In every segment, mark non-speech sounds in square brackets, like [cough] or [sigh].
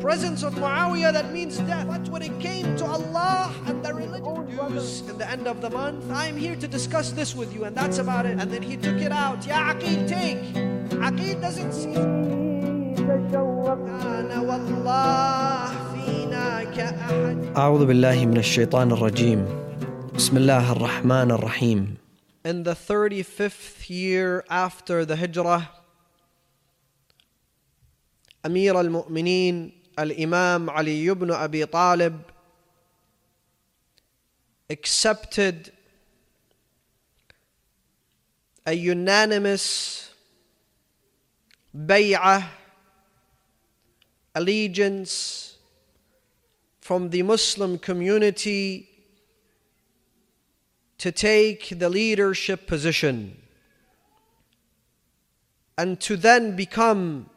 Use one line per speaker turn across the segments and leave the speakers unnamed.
presence of Muawiyah that means death. But when it came to Allah and the religion dues in the end of the month, I'm here to discuss this with you, and that's about it. And then he took it out. Ya Aqeel, take. Aqeel doesn't see. كان والله فينا كأحد
أعوذ بالله من الشيطان الرجيم بسم الله الرحمن الرحيم
In the 35th year after the Hijrah, Amir al Mu'mineen Al Imam Ali ibn Abi Talib accepted a unanimous bay'ah allegiance from the Muslim community to take the leadership position and to then become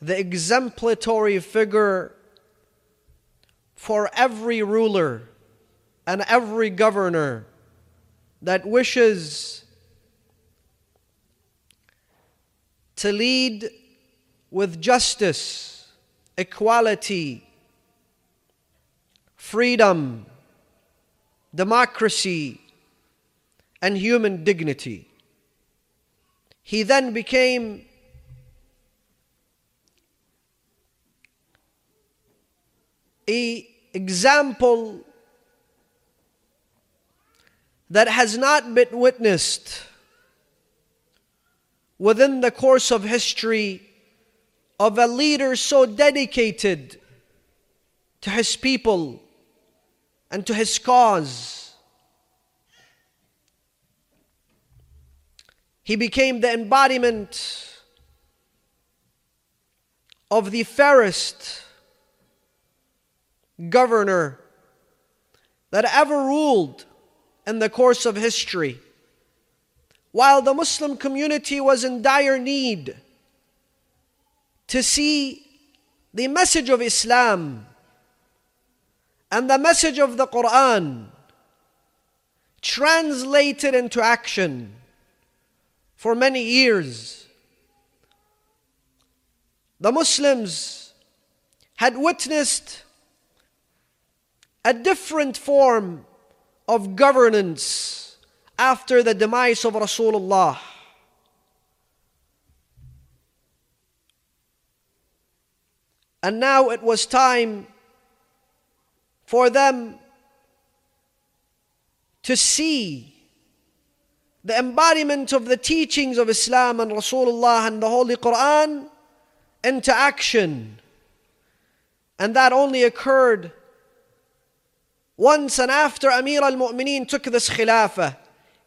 the exemplary figure for every ruler and every governor that wishes to lead with justice, equality, freedom, democracy, and human dignity. He then became a example that has not been witnessed within the course of history of a leader so dedicated to his people and to his cause. He became the embodiment of the fairest governor that ever ruled in the course of history. While the Muslim community was in dire need to see the message of Islam and the message of the Quran translated into action for many years. The Muslims had witnessed a different form of governance after the demise of Rasulullah. And now it was time for them to see the embodiment of the teachings of Islam and Rasulullah and the Holy Quran into action. And that only occurred once and after Amir al Mu'mineen took this Khilafah.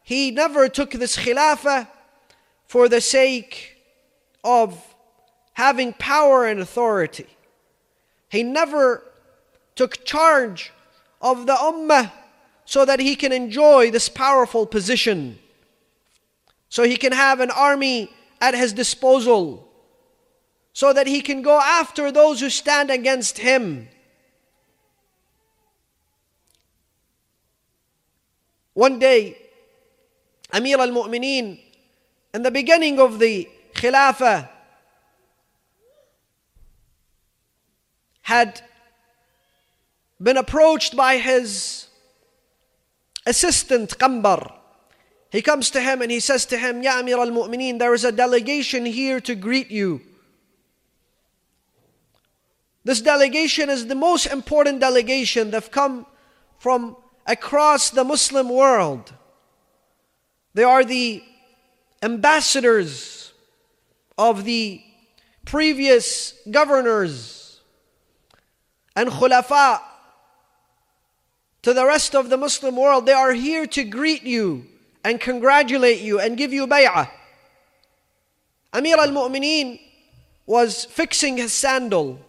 He never took this Khilafah for the sake of having power and authority. He never took charge of the Ummah so that he can enjoy this powerful position. So he can have an army at his disposal. So that he can go after those who stand against him. One day, Amir al Mu'mineen, in the beginning of the Khilafah, had been approached by his assistant Qambar. He comes to him and he says to him, Ya Amir al Mu'mineen, there is a delegation here to greet you. This delegation is the most important delegation. They've come from across the Muslim world. They are the ambassadors of the previous governors and khulafa to the rest of the Muslim world. They are here to greet you and congratulate you and give you bay'ah. Amir al Mu'mineen was fixing his sandal.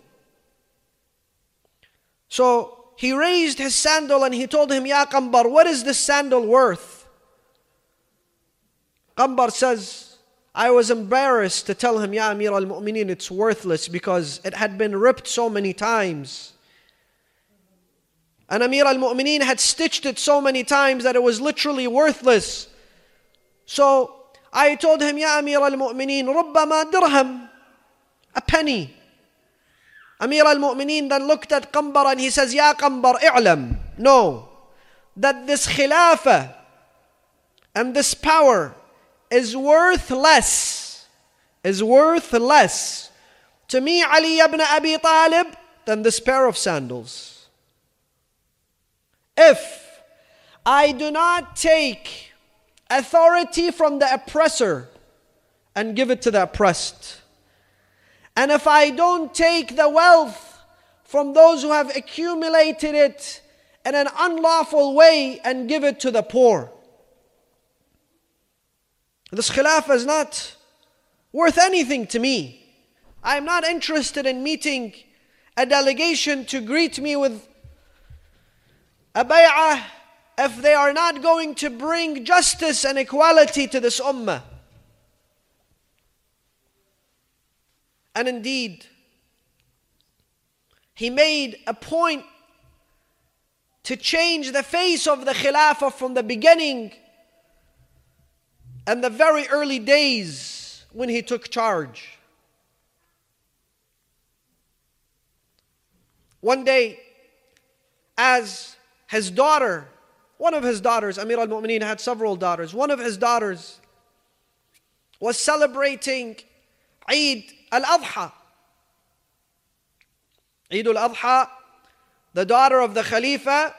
So he raised his sandal and he told him, Ya Qambar, what is this sandal worth? Qambar says, I was embarrassed to tell him, Ya Amir al Mu'mineen, it's worthless because it had been ripped so many times. And Amir al Mu'mineen had stitched it so many times that it was literally worthless. So I told him, Ya Amir al Mu'mineen, Rubbama dirham, a penny. Amir al Mu'mineen then looked at Qambar and he says, Ya Qambar, i'lam. No, that this khilafah and this power is worth less, is worth less to me, Ali ibn Abi Talib, than this pair of sandals. If I do not take authority from the oppressor and give it to the oppressed, and if I don't take the wealth from those who have accumulated it in an unlawful way and give it to the poor, this khilafah is not worth anything to me. I am not interested in meeting a delegation to greet me with a bay'ah if they are not going to bring justice and equality to this ummah. And indeed, he made a point to change the face of the Khilafah from the beginning and the very early days when he took charge. One day, as his daughter, one of his daughters, Amir al Mu'mineen had several daughters, one of his daughters was celebrating Eid al Adha. Eid al Adha, the daughter of the Khalifa,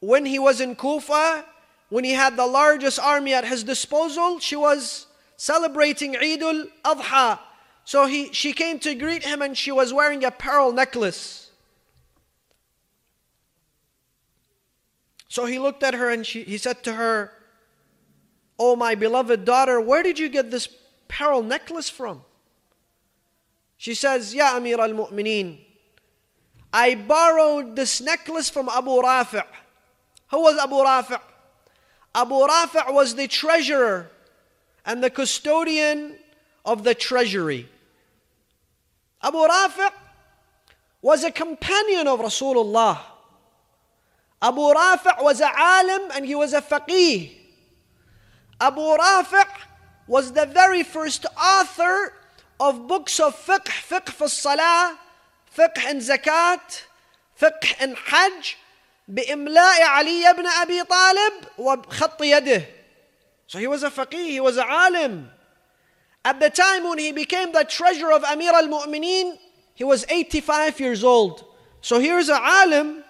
when he was in Kufa, when he had the largest army at his disposal, she was celebrating Eid al Adha. So he, she came to greet him and she was wearing a pearl necklace. So he looked at her and she, he said to her, Oh, my beloved daughter, where did you get this pearl necklace from? She says, Ya Amir al Mu'mineen, I borrowed this necklace from Abu Rafi'. Who was Abu Rafi'? Abu Rafi' was the treasurer and the custodian of the treasury. Abu Rafi' was a companion of Rasulullah Abu Rafi' was a alim and he was a faqih. Abu Rafi' was the very first author of books of fiqh, fiqh for salah, fiqh in zakat, fiqh in hajj, بإملاء علي بن أبي طالب وخط يده. So he was a faqih, he was a alim. At the time when he became the treasurer of Amir al-Mu'mineen, he was 85 years old. So here's a alim,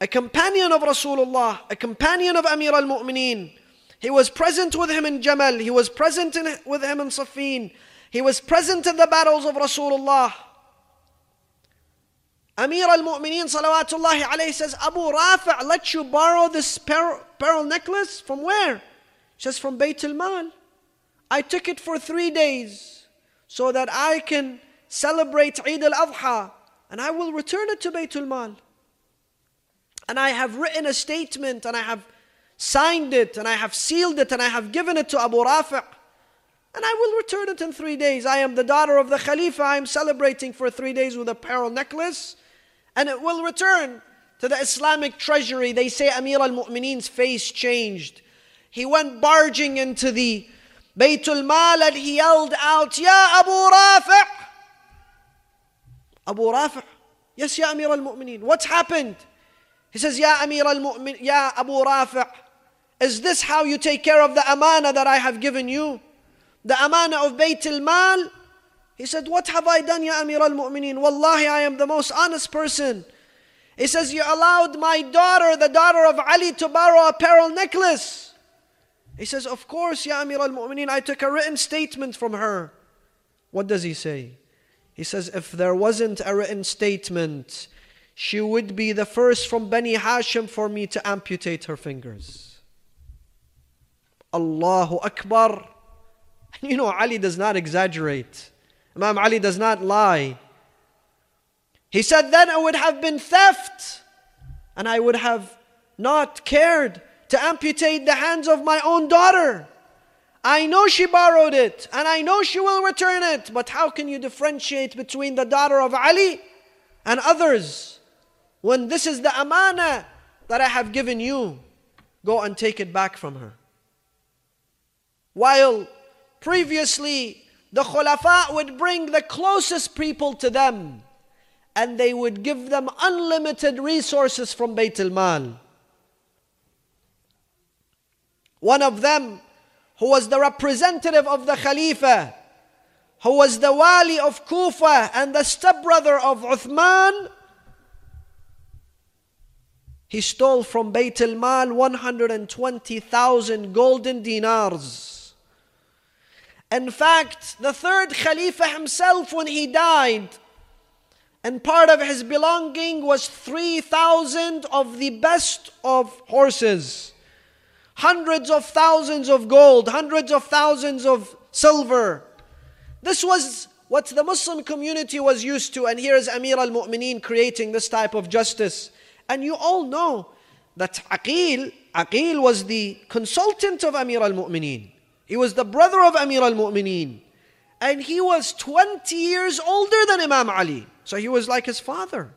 a companion of Rasulullah, a companion of Amir al-Mu'mineen. He was present with him in Jamal, he was present in, with him in Siffin he was present in the battles of Rasulullah. Amir al Mu'mineen salawatullahi alayhi says, Abu Rafi' let you borrow this pearl, necklace from where? He says, from Bayt al Mal. I took it for three days so that I can celebrate Eid al Adha and I will return it to Bayt al Mal and I have written a statement and I have signed it and I have sealed it and I have given it to Abu Rafi' and I will return it in three days. I am the daughter of the Khalifa. I am celebrating for three days with a pearl necklace and it will return to the Islamic treasury. They say Amir al Mu'mineen's face changed. He went barging into the Baytul Mal and he yelled out, Ya Abu Rafi'. Abu Rafi', yes, Ya Amir al Mu'mineen, what's happened? He says, Ya Amir al Mu'min, Ya Abu Rafi', is this how you take care of the amana that I have given you? The amana of Bayt al Mal? He said, What have I done, Ya Amir al Mu'mineen? Wallahi, I am the most honest person. He says, You allowed my daughter, the daughter of Ali, to borrow a pearl necklace. He says, Of course, Ya Amir al Mu'mineen, I took a written statement from her. What does he say? He says, If there wasn't a written statement, she would be the first from Bani Hashim for me to amputate her fingers. Allahu Akbar. You know, Ali does not exaggerate. Imam Ali does not lie. He said, then it would have been theft, and I would have not cared to amputate the hands of my own daughter. I know she borrowed it, and I know she will return it, but how can you differentiate between the daughter of Ali and others? When this is the amana that I have given you, go and take it back from her. While previously the khulafa would bring the closest people to them and they would give them unlimited resources from Bayt al-Mal. One of them, who was the representative of the Khalifa, who was the wali of Kufa and the stepbrother of Uthman, he stole from Bayt al-Mal 120,000 golden dinars. In fact, the third Khalifa himself, when he died, and part of his belonging was 3,000 of the best of horses, hundreds of thousands of gold, hundreds of thousands of silver. This was what the Muslim community was used to, and here is Amir al Mu'mineen creating this type of justice. And you all know that Aqil, Aqil was the consultant of Amir al Mu'mineen. He was the brother of Amir al Mu'mineen. And he was 20 years older than Imam Ali. So he was like his father.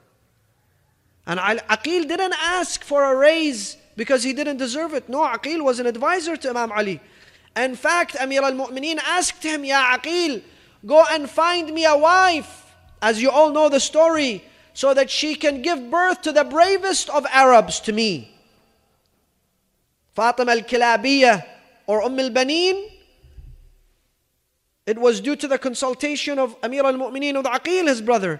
And Al-Aqil didn't ask for a raise because he didn't deserve it. No, Aqil was an advisor to Imam Ali. In fact, Amir al Mu'mineen asked him, Ya Aqil, go and find me a wife, as you all know the story, so that she can give birth to the bravest of Arabs to me. Fatima al Kilabiyah or Umm al Baneen it was due to the consultation of Amir al Mu'mineen with Aqil, his brother.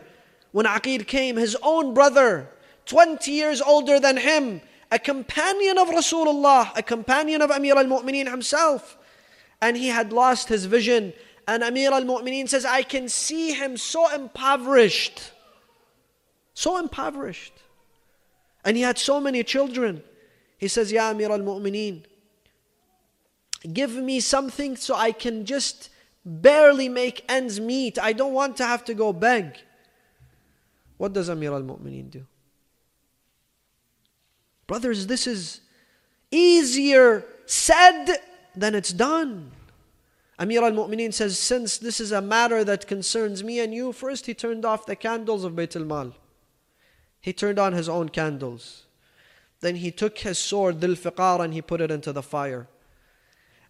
When Aqil came, his own brother, 20 years older than him, a companion of Rasulullah, a companion of Amir al Mu'mineen himself. And he had lost his vision. And Amir al Mu'mineen says, I can see him so impoverished. So impoverished. And he had so many children. He says, Ya Amir al Mu'mineen, give me something so I can just barely make ends meet. I don't want to have to go beg. What does Amir al Mu'mineen do? Brothers, this is easier said than it's done. Amir al Mu'mineen says, Since this is a matter that concerns me and you, first he turned off the candles of Bayt al Mal. He turned on his own candles. Then he took his sword, Dhul Fiqar, and he put it into the fire.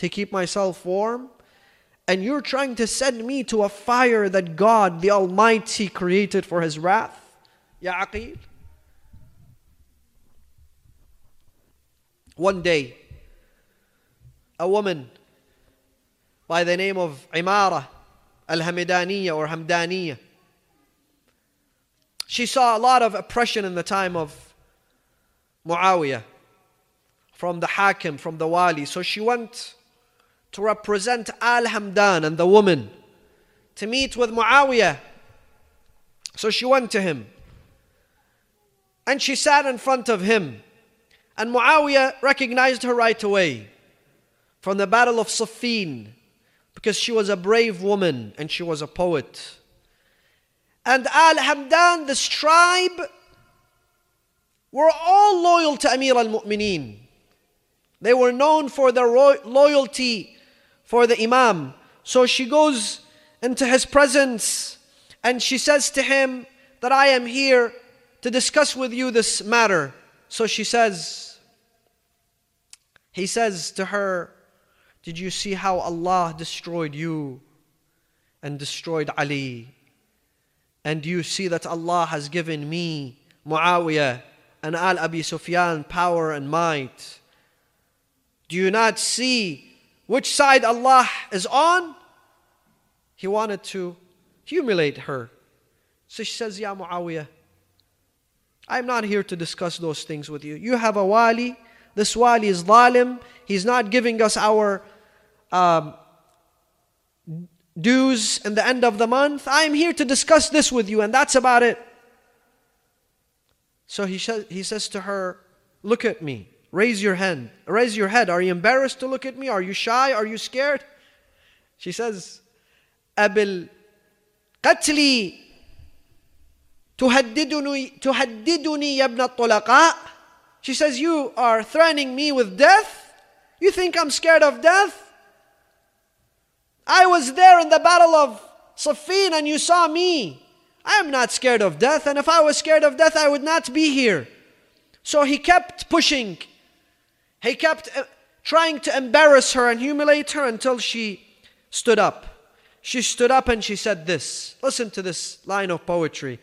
to keep myself warm and you're trying to send me to a fire that God, the Almighty, created for His wrath? Ya Aqil? One day, a woman by the name of Imara al-Hamidaniya or Hamdaniya, she saw a lot of oppression in the time of Muawiyah from the Hakim, from the Wali. So she went to represent Al Hamdan and the woman to meet with Muawiyah. So she went to him and she sat in front of him. And Muawiyah recognized her right away from the Battle of Siffin because she was a brave woman and she was a poet. And Al Hamdan, this tribe, were all loyal to Amir al Mu'mineen. They were known for their loyalty for the Imam. So she goes into his presence and she says to him that I am here to discuss with you this matter. So she says, he says to her, Did you see how Allah destroyed you and destroyed Ali? And do you see that Allah has given me, Muawiyah, and Al Abi Sufyan power and might? Do you not see which side Allah is on, he wanted to humiliate her. So she says, Ya Muawiyah, I'm not here to discuss those things with you. You have a wali. This wali is zalim. He's not giving us our um, dues in the end of the month. I'm here to discuss this with you, and that's about it. So he, sh- he says to her, Look at me. Raise your hand. Raise your head. Are you embarrassed to look at me? Are you shy? Are you scared? She says, Abil قتلي تهددني يا ابن الطلقاء She says, You are threatening me with death? You think I'm scared of death? I was there in the battle of Siffin and you saw me. I am not scared of death, and if I was scared of death, I would not be here. So he kept pushing He kept uh, trying to embarrass her and humiliate her until she stood up. She stood up and she said this. Listen to this line of poetry.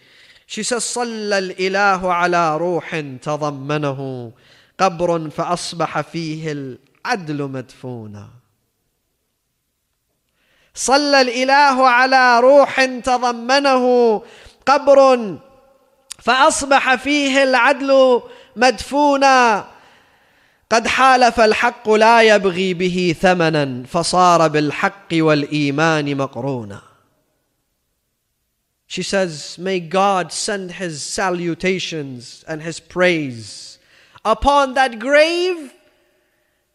She says, صلى الإله على روح تضمنه قبر فأصبح فيه العدل مدفونا. صلى الإله على روح تضمنه قبر فأصبح فيه العدل مدفونا قد حالف الحق لا يبغي به ثمنا فصار بالحق والإيمان مقرونا She says, May God send His salutations and His praise upon that grave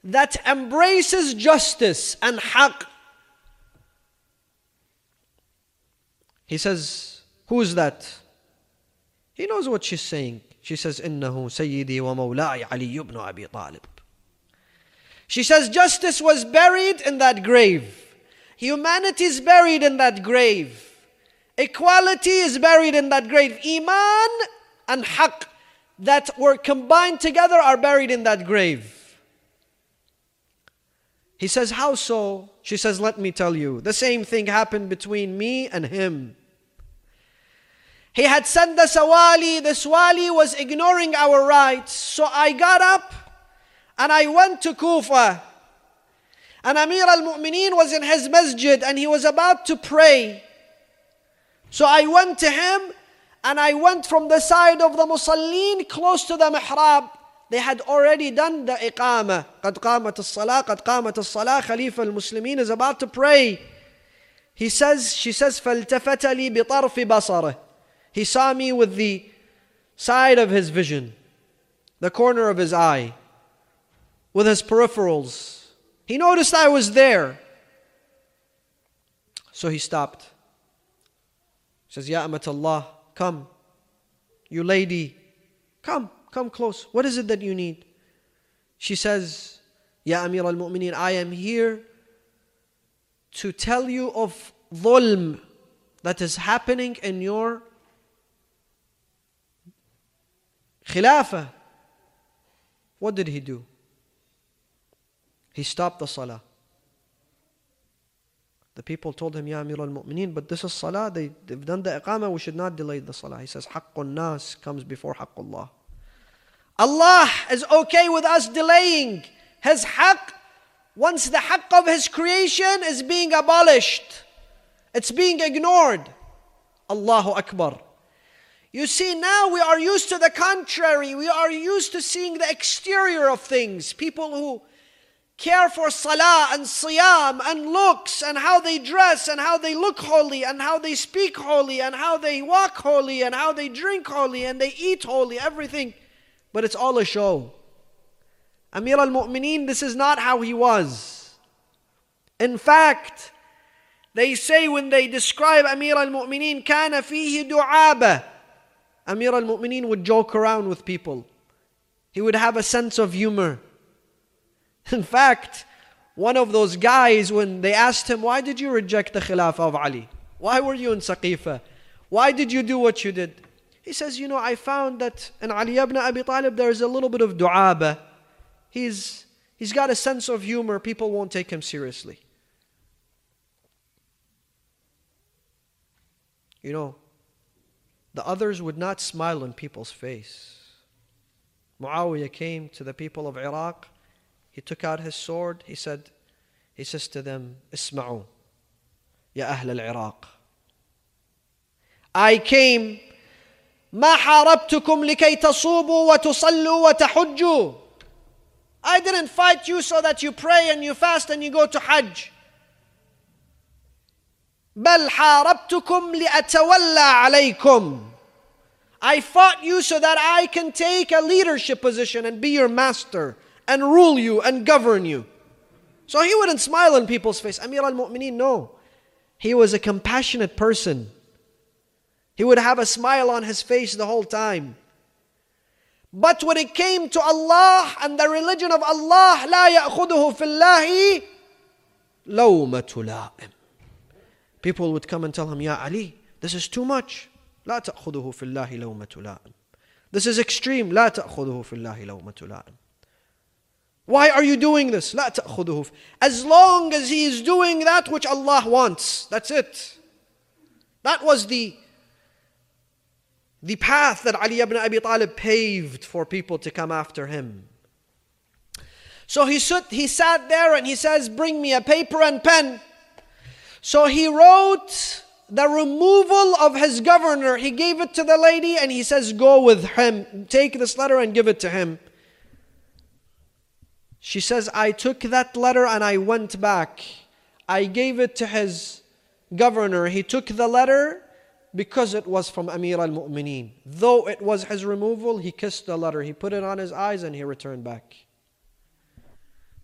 that embraces justice and haqq. He says, Who's that? He knows what she's saying. She says, "إِنَّهُ سَيِّدِي وَمُوَلَّايْ عَلِيُّ بْنُ أَبِي طَالِبْ." She says, Justice was buried in that grave. Humanity is buried in that grave. Equality is buried in that grave. Iman and Haqq that were combined together are buried in that grave. He says, How so? She says, Let me tell you. The same thing happened between me and him. He had sent us a wali. This wali was ignoring our rights. So I got up and I went to Kufa. And Amir al Mu'mineen was in his masjid and he was about to pray. So I went to him and I went from the side of the Musallin close to the mihrab. They had already done the iqamah. قد قامت الصلاة قد قامت الصلاة Khalifa al-Muslimin is about to pray. He says, she says, فالتفت لي بطرف بصره. He saw me with the side of his vision, the corner of his eye, with his peripherals. He noticed I was there. So he stopped He says, Ya Allah, come. You lady, come, come close. What is it that you need? She says, Ya Amir al Mu'mineen, I am here to tell you of dhulm that is happening in your khilafah. What did he do? He stopped the salah. The people told him, Ya Amir al Mu'mineen, but this is Salah. They, they've done the Iqamah, we should not delay the Salah. He says, Haqqun Nas comes before Haqqullah. Allah is okay with us delaying His Haqq once the Haqq of His creation is being abolished. It's being ignored. Allahu Akbar. You see, now we are used to the contrary. We are used to seeing the exterior of things. People who care for salah and siyam and looks and how they dress and how they look holy and how they speak holy and how they walk holy and how they drink holy and they eat holy, everything. But it's all a show. Amir al Mu'mineen, this is not how he was. In fact, they say when they describe Amir al Mu'mineen, كان فيه دعابة. Amir al Mu'mineen would joke around with people. He would have a sense of humor. [laughs] In fact, one of those guys, when they asked him, Why did you reject the Khilafah of Ali? Why were you in Saqifa? Why did you do what you did? He says, You know, I found that in Ali ibn Abi Talib there is a little bit of du'aba. He's, he's got a sense of humor, people won't take him seriously. You know, the others would not smile on people's face. Muawiyah came to the people of Iraq he took out his sword. He said, he says to them, Isma'u, Ya Ahl al-Iraq. I came ما حاربتكم لكي تصوبوا وتصلوا وتحجوا I didn't fight you so that you pray and you fast and you go to Hajj. بل حاربتكم لأتولى عليكم. I fought you so that I can take a leadership position and be your master and rule you and govern you. So he wouldn't smile on people's face. Amir al Mu'mineen, no. He was a compassionate person. He He would have a smile on his face the whole time. But when it came to Allah and the religion of Allah, لا يأخذه في الله لومة لائم. People would come and tell him, Ya Ali, this is too much. لا تأخذه في الله لومة لائم. This is extreme. لا تأخذه في الله لومة لائم. Why are you doing this? لا تأخذه. As long as he is doing that which Allah wants. That's it. That was the the path that Ali ibn Abi Talib paved for people to come after him. So he, stood, he sat there and he says, Bring me a paper and pen. So he wrote the removal of his governor. He gave it to the lady and he says, Go with him. Take this letter and give it to him. She says, I took that letter and I went back. I gave it to his governor. He took the letter because it was from Amir al Mu'mineen. Though it was his removal, he kissed the letter, he put it on his eyes, and he returned back.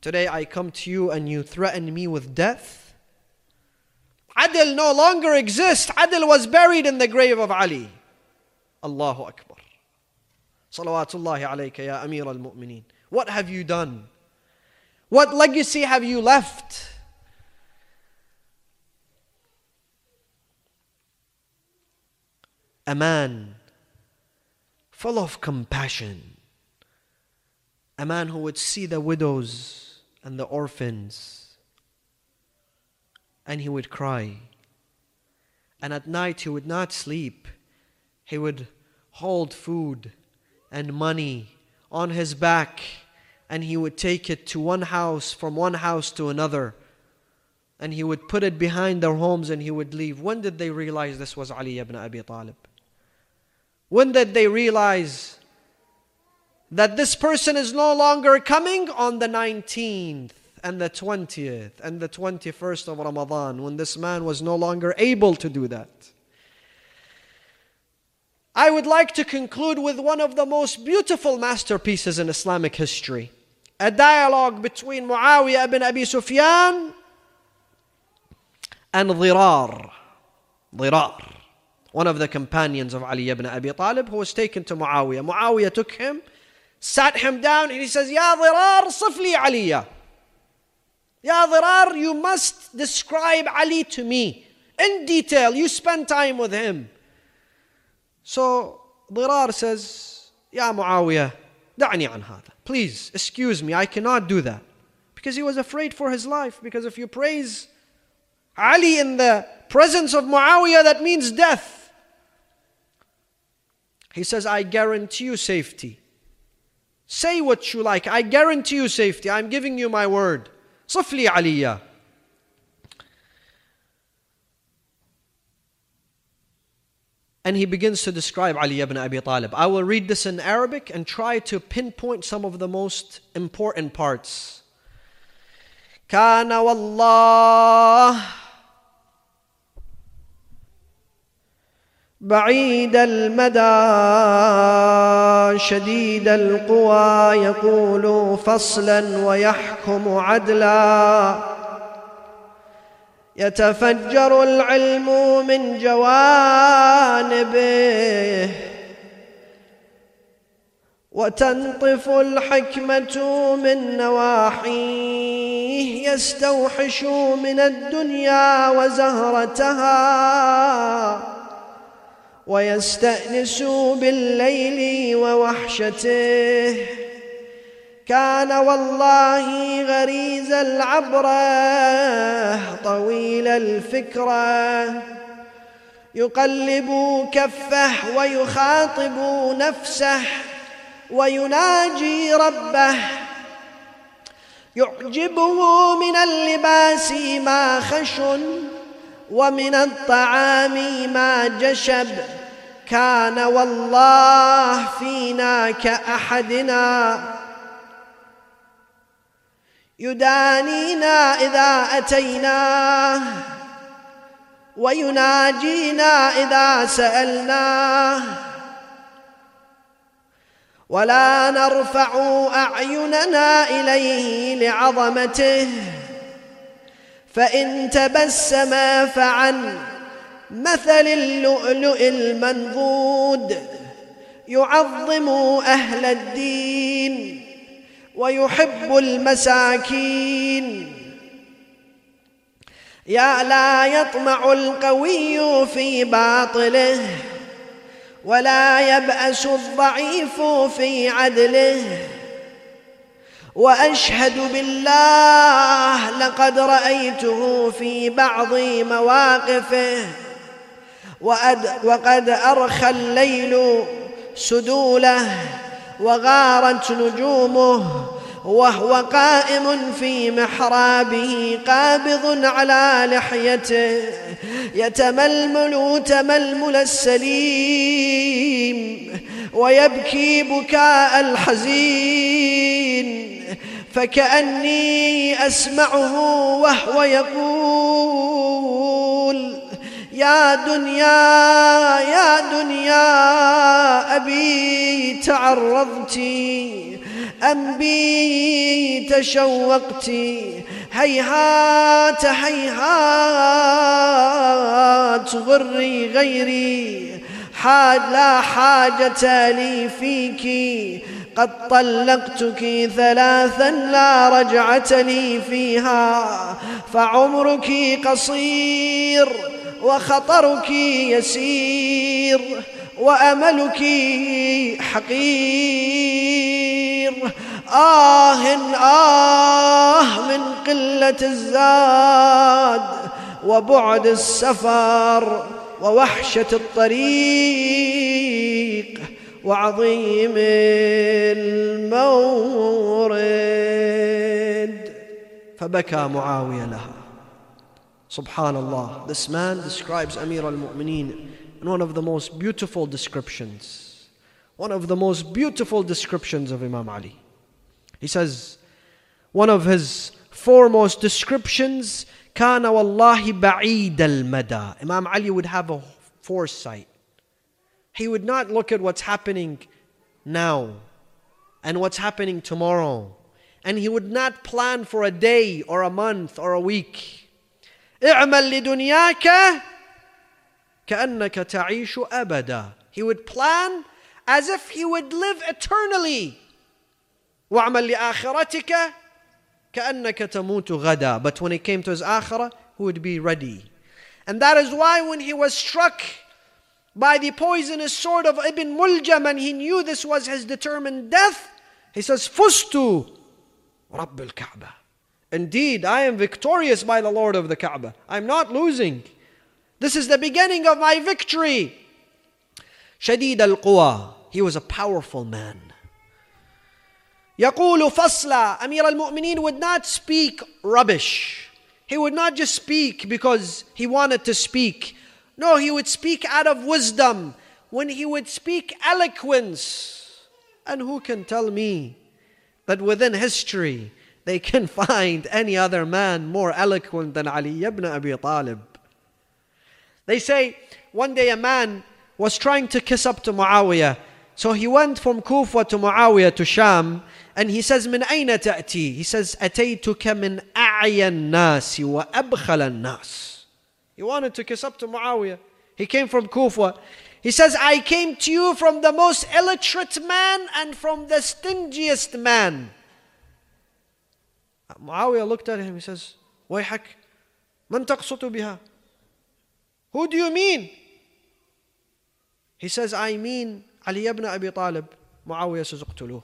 Today I come to you and you threaten me with death. Adil no longer exists. Adil was buried in the grave of Ali. Allahu Akbar. Salawatullahi alayka ya Amir al Mu'mineen. What have you done? What legacy have you left? a man full of compassion, a man who would see the widows and the orphans, and he would cry. And at night he would not sleep, he would hold food and money on his back, and he would take it to one house, from one house to another and he would put it behind their homes and he would leave. When did they realize this was Ali ibn Abi Talib? When did they realize that this person is no longer coming on the 19th and the 20th and the 21st of Ramadan when this man was no longer able to do that? I would like to conclude with one of the most beautiful masterpieces in Islamic history. A dialogue between Muawiyah ibn Abi Sufyan and Dhirar. Dhirar one of the companions of Ali ibn Abi Talib, who was taken to Muawiyah. Muawiyah took him, sat him down, and he says, Ya Dhirar, sifli Aliya. Ya Dhirar, you must describe Ali to me in detail. You spend time with him. So Dhirar says, Ya Muawiyah, da'ni an hada. Please, excuse me, I cannot do that. Because he was afraid for his life. Because if you praise Ali in the presence of Muawiyah, that means death. He says, I guarantee you safety. Say what you like. I guarantee you safety. I'm giving you my word. Safli aliyah. And he begins to describe Ali ibn Abi Talib. I will read this in Arabic and try to pinpoint some of the most important parts. كان والله بعيد المدى شديد القوى يقول فصلا ويحكم عدلا. يتفجر العلم من جوانبه وتنطف الحكمة من نواحيه. يستوحش من الدنيا وزهرتها. ويستأنس بالليل ووحشته. كان والله غريز العبرة طويل الفكرة. يقلب كفه ويخاطب نفسه ويناجي ربه. يعجبه من اللباس ما خشن ومن الطعام ما جشب. كان والله فينا كأحدنا. يدانينا إذا أتيناه ويناجينا إذا سألناه ولا نرفع أعيننا إليه لعظمته. فإن تبسم فعن مثل اللؤلؤ المنضود يعظم أهل الدين ويحب المساكين. يا لا يطمع القوي في باطله ولا يبأس الضعيف في عدله. وأشهد بالله لقد رأيته في بعض مواقفه. وقد أرخى الليل سدوله وغارت نجومه وهو قائم في محرابه قابض على لحيته. يتململ تململ السليم ويبكي بكاء الحزين. فكأني أسمعه وهو يقول يا دنيا يا دنيا أبي تعرضت أم بي تشوقت هيهات هيهات غري غيري حاج لا حاجة لي فيك قد طلقتك ثلاثا لا رجعة لي فيها فعمرك قصير. وخطرك يسير وأملك حقير. آه آه من قلة الزاد وبعد السفر ووحشة الطريق وعظيم المورد. فبكى معاوية لها. سبحان الله This man describes Amir al-Mu'mineen in one of the most beautiful descriptions one of the most beautiful descriptions of Imam Ali he says one of his foremost descriptions كان والله بعيد المدى Imam Ali would have a foresight he would not look at what's happening now and what's happening tomorrow. And he would not plan for a day or a month or a week. اعمل لدنياك كأنك تعيش أبدا. He would plan as if he would live eternally. واعمل لآخرتك كأنك تموت غدا. But when it came to his akhirah, he would be ready. And that is why when he was struck by the poisonous sword of Ibn Muljam and he knew this was his determined death, he says, Fustu Rabb al Kaaba. Indeed, I am victorious by the Lord of the Kaaba. I'm not losing. This is the beginning of my victory. Shadid al Quwa, he was a powerful man. Yaqulu fasla, Amir al Mu'mineen would not speak rubbish. He would not just speak because he wanted to speak. No, he would speak out of wisdom. When he would speak eloquence, and who can tell me that within history, they can [laughs] find any other man more eloquent than Ali ibn Abi Talib? They say one day a man was trying to kiss up to Muawiyah. So he went from Kufa to Muawiyah to Sham and he says من أين تأتي? He says أتيتك من أعيا الناس وأبخل الناس. He wanted to kiss up to Muawiyah. He came from Kufa. He says, I came to you from the most illiterate man and from the stingiest man. Muawiyah looked at him. He says, ويحك من تقصد بها? Who do you mean? He says, I mean Ali ibn Abi Talib. Muawiyah says, اقتلوه.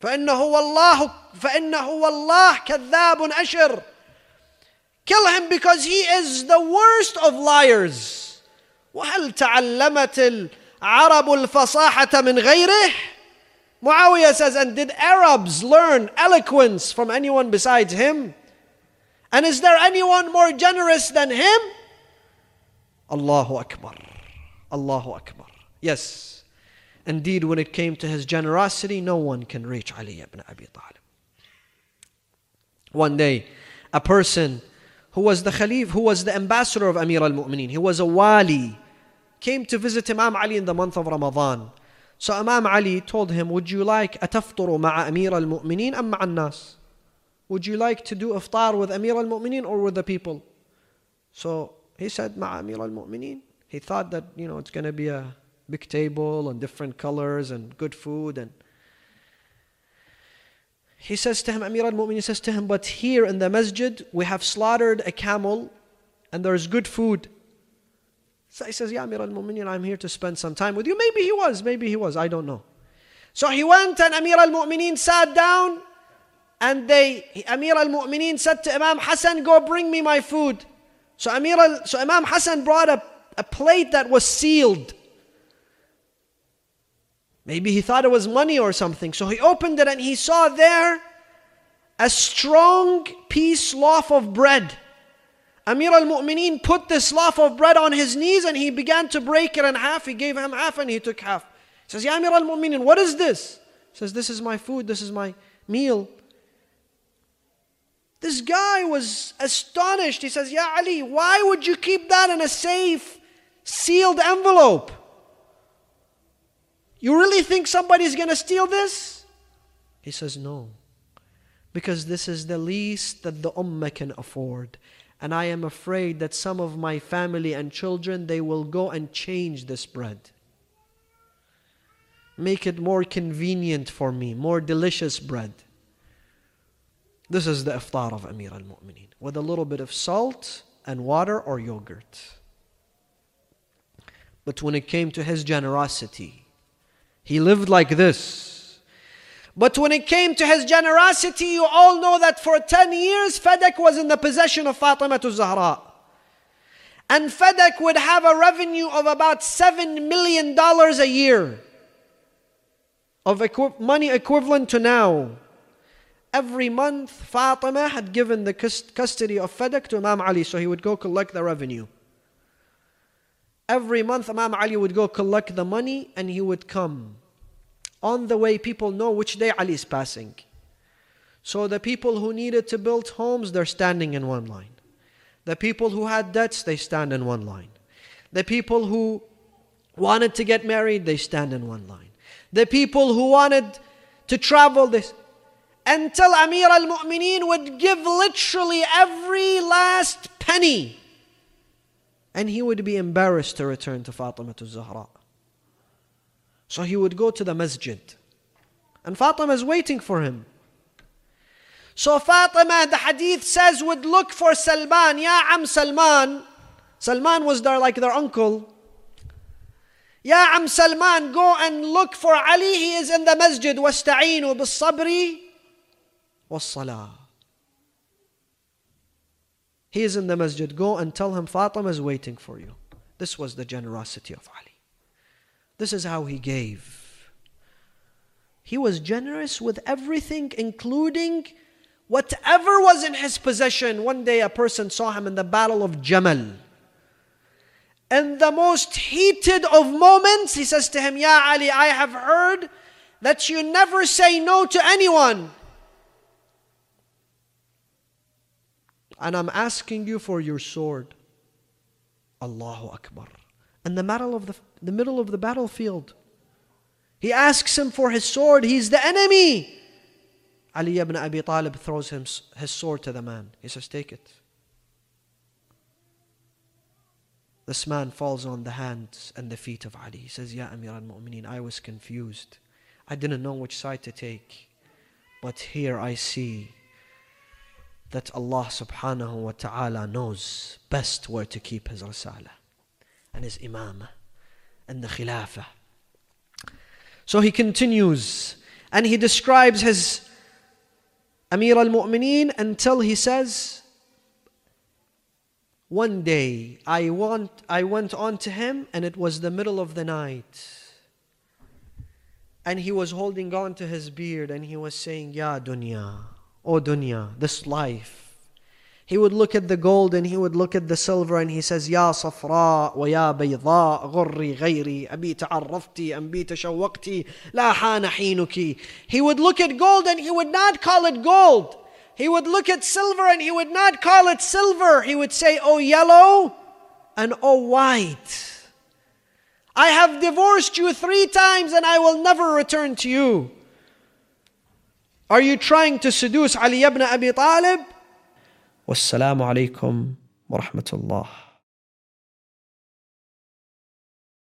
فإنه والله فإنه والله كذاب أشر Kill him because he is the worst of liars. وهل تعلمت العرب الفصاحة من غيره? Muawiyah says, and did Arabs learn eloquence from anyone besides him? And is there anyone more generous than him? Allahu Akbar. Allahu Akbar. Yes. Indeed, when it came to his generosity, no one can reach Ali ibn Abi Talib. One day, a person who was the Khalif, who was the ambassador of Amir al Mu'mineen, he was a wali, came to visit Imam Ali in the month of Ramadan. So Imam Ali told him, Would you like ataftaru ma'a Amir al Mu'mineen am ma'an nas? Would you like to do iftar with Amir al Mu'mineen or with the people? So he said, Ma'a Amir al Mu'mineen. He thought that, you know, it's going to be a big table and different colors and good food. And he says to him, Amir al Mu'mineen says to him, But here in the masjid, we have slaughtered a camel and there's good food. So he says, Yeah, Amir al Mu'minin, I'm here to spend some time with you. Maybe he was, maybe he was, I don't know. So he went and Amir al Mu'minin sat down and they, Amir al Mu'minin said to Imam Hassan, Go bring me my food. So, Amir al, so Imam Hassan brought a, a plate that was sealed. Maybe he thought it was money or something. So he opened it and he saw there a strong piece loaf of bread. Amir al Mu'mineen put this loaf of bread on his knees and he began to break it in half. He gave him half and he took half. He says, Ya Amir al Mu'mineen, what is this? He says, This is my food, this is my meal. This guy was astonished. He says, Ya Ali, why would you keep that in a safe, sealed envelope? You really think somebody's going to steal this? He says, No. Because this is the least that the ummah can afford. And I am afraid that some of my family and children, they will go and change this bread. Make it more convenient for me, more delicious bread. This is the iftar of Amir al Mu'mineen, with a little bit of salt and water or yogurt. But when it came to his generosity, he lived like this. But when it came to his generosity, you all know that for 10 years, Fadak was in the possession of Fatima to Zahra. And Fadak would have a revenue of about $7 million a year of equi- money equivalent to now. Every month, Fatima had given the custody of Fadak to Imam Ali, so he would go collect the revenue. Every month, Imam Ali would go collect the money and he would come. On the way, people know which day Ali is passing. So the people who needed to build homes, they're standing in one line. The people who had debts, they stand in one line. The people who wanted to get married, they stand in one line. The people who wanted to travel, this until Amir al Mu'mineen would give literally every last penny and he would be embarrassed to return to Fatima to Zahra. So he would go to the masjid. And Fatima is waiting for him. So Fatima, the hadith says, would look for Salman. Ya Am Salman. Salman was there like their uncle. Ya Am Salman, go and look for Ali. He is in the masjid. وَاسْتَعِينُوا بِالصَّبْرِ وَالصَّلَاةِ he is in the masjid. Go and tell him Fatima is waiting for you. This was the generosity of Ali. This is how he gave. He was generous with everything, including whatever was in his possession. One day a person saw him in the battle of Jamal. In the most heated of moments, he says to him, Ya Ali, I have heard that you never say no to anyone. and I'm asking you for your sword. Allahu Akbar. In the middle of the, the middle of the battlefield. He asks him for his sword. He's the enemy. Ali ibn Abi Talib throws him his sword to the man. He says, Take it. This man falls on the hands and the feet of Ali. He says, Ya Amir al Mu'mineen, I was confused. I didn't know which side to take. But here I see that Allah subhanahu wa ta'ala knows best where to keep His Risala and His Imam and the Khilafah. So he continues and he describes his Amir al Mu'mineen until he says, One day I, want, I went on to him and it was the middle of the night. And he was holding on to his beard and he was saying, Ya dunya. O dunya, this life. He would look at the gold and he would look at the silver and he says, Ya صفراء ويا بيضاء غري غيري أبيت عرفتي أنبيت شوقتي لا حان حينك. He would look at gold and he would not call it gold. He would look at silver and he would not call it silver. He would say, Oh yellow and oh white. I have divorced you three times and I will never return to you. Are you trying to seduce Ali ibn Abi Talib? والسلام عليكم ورحمة الله.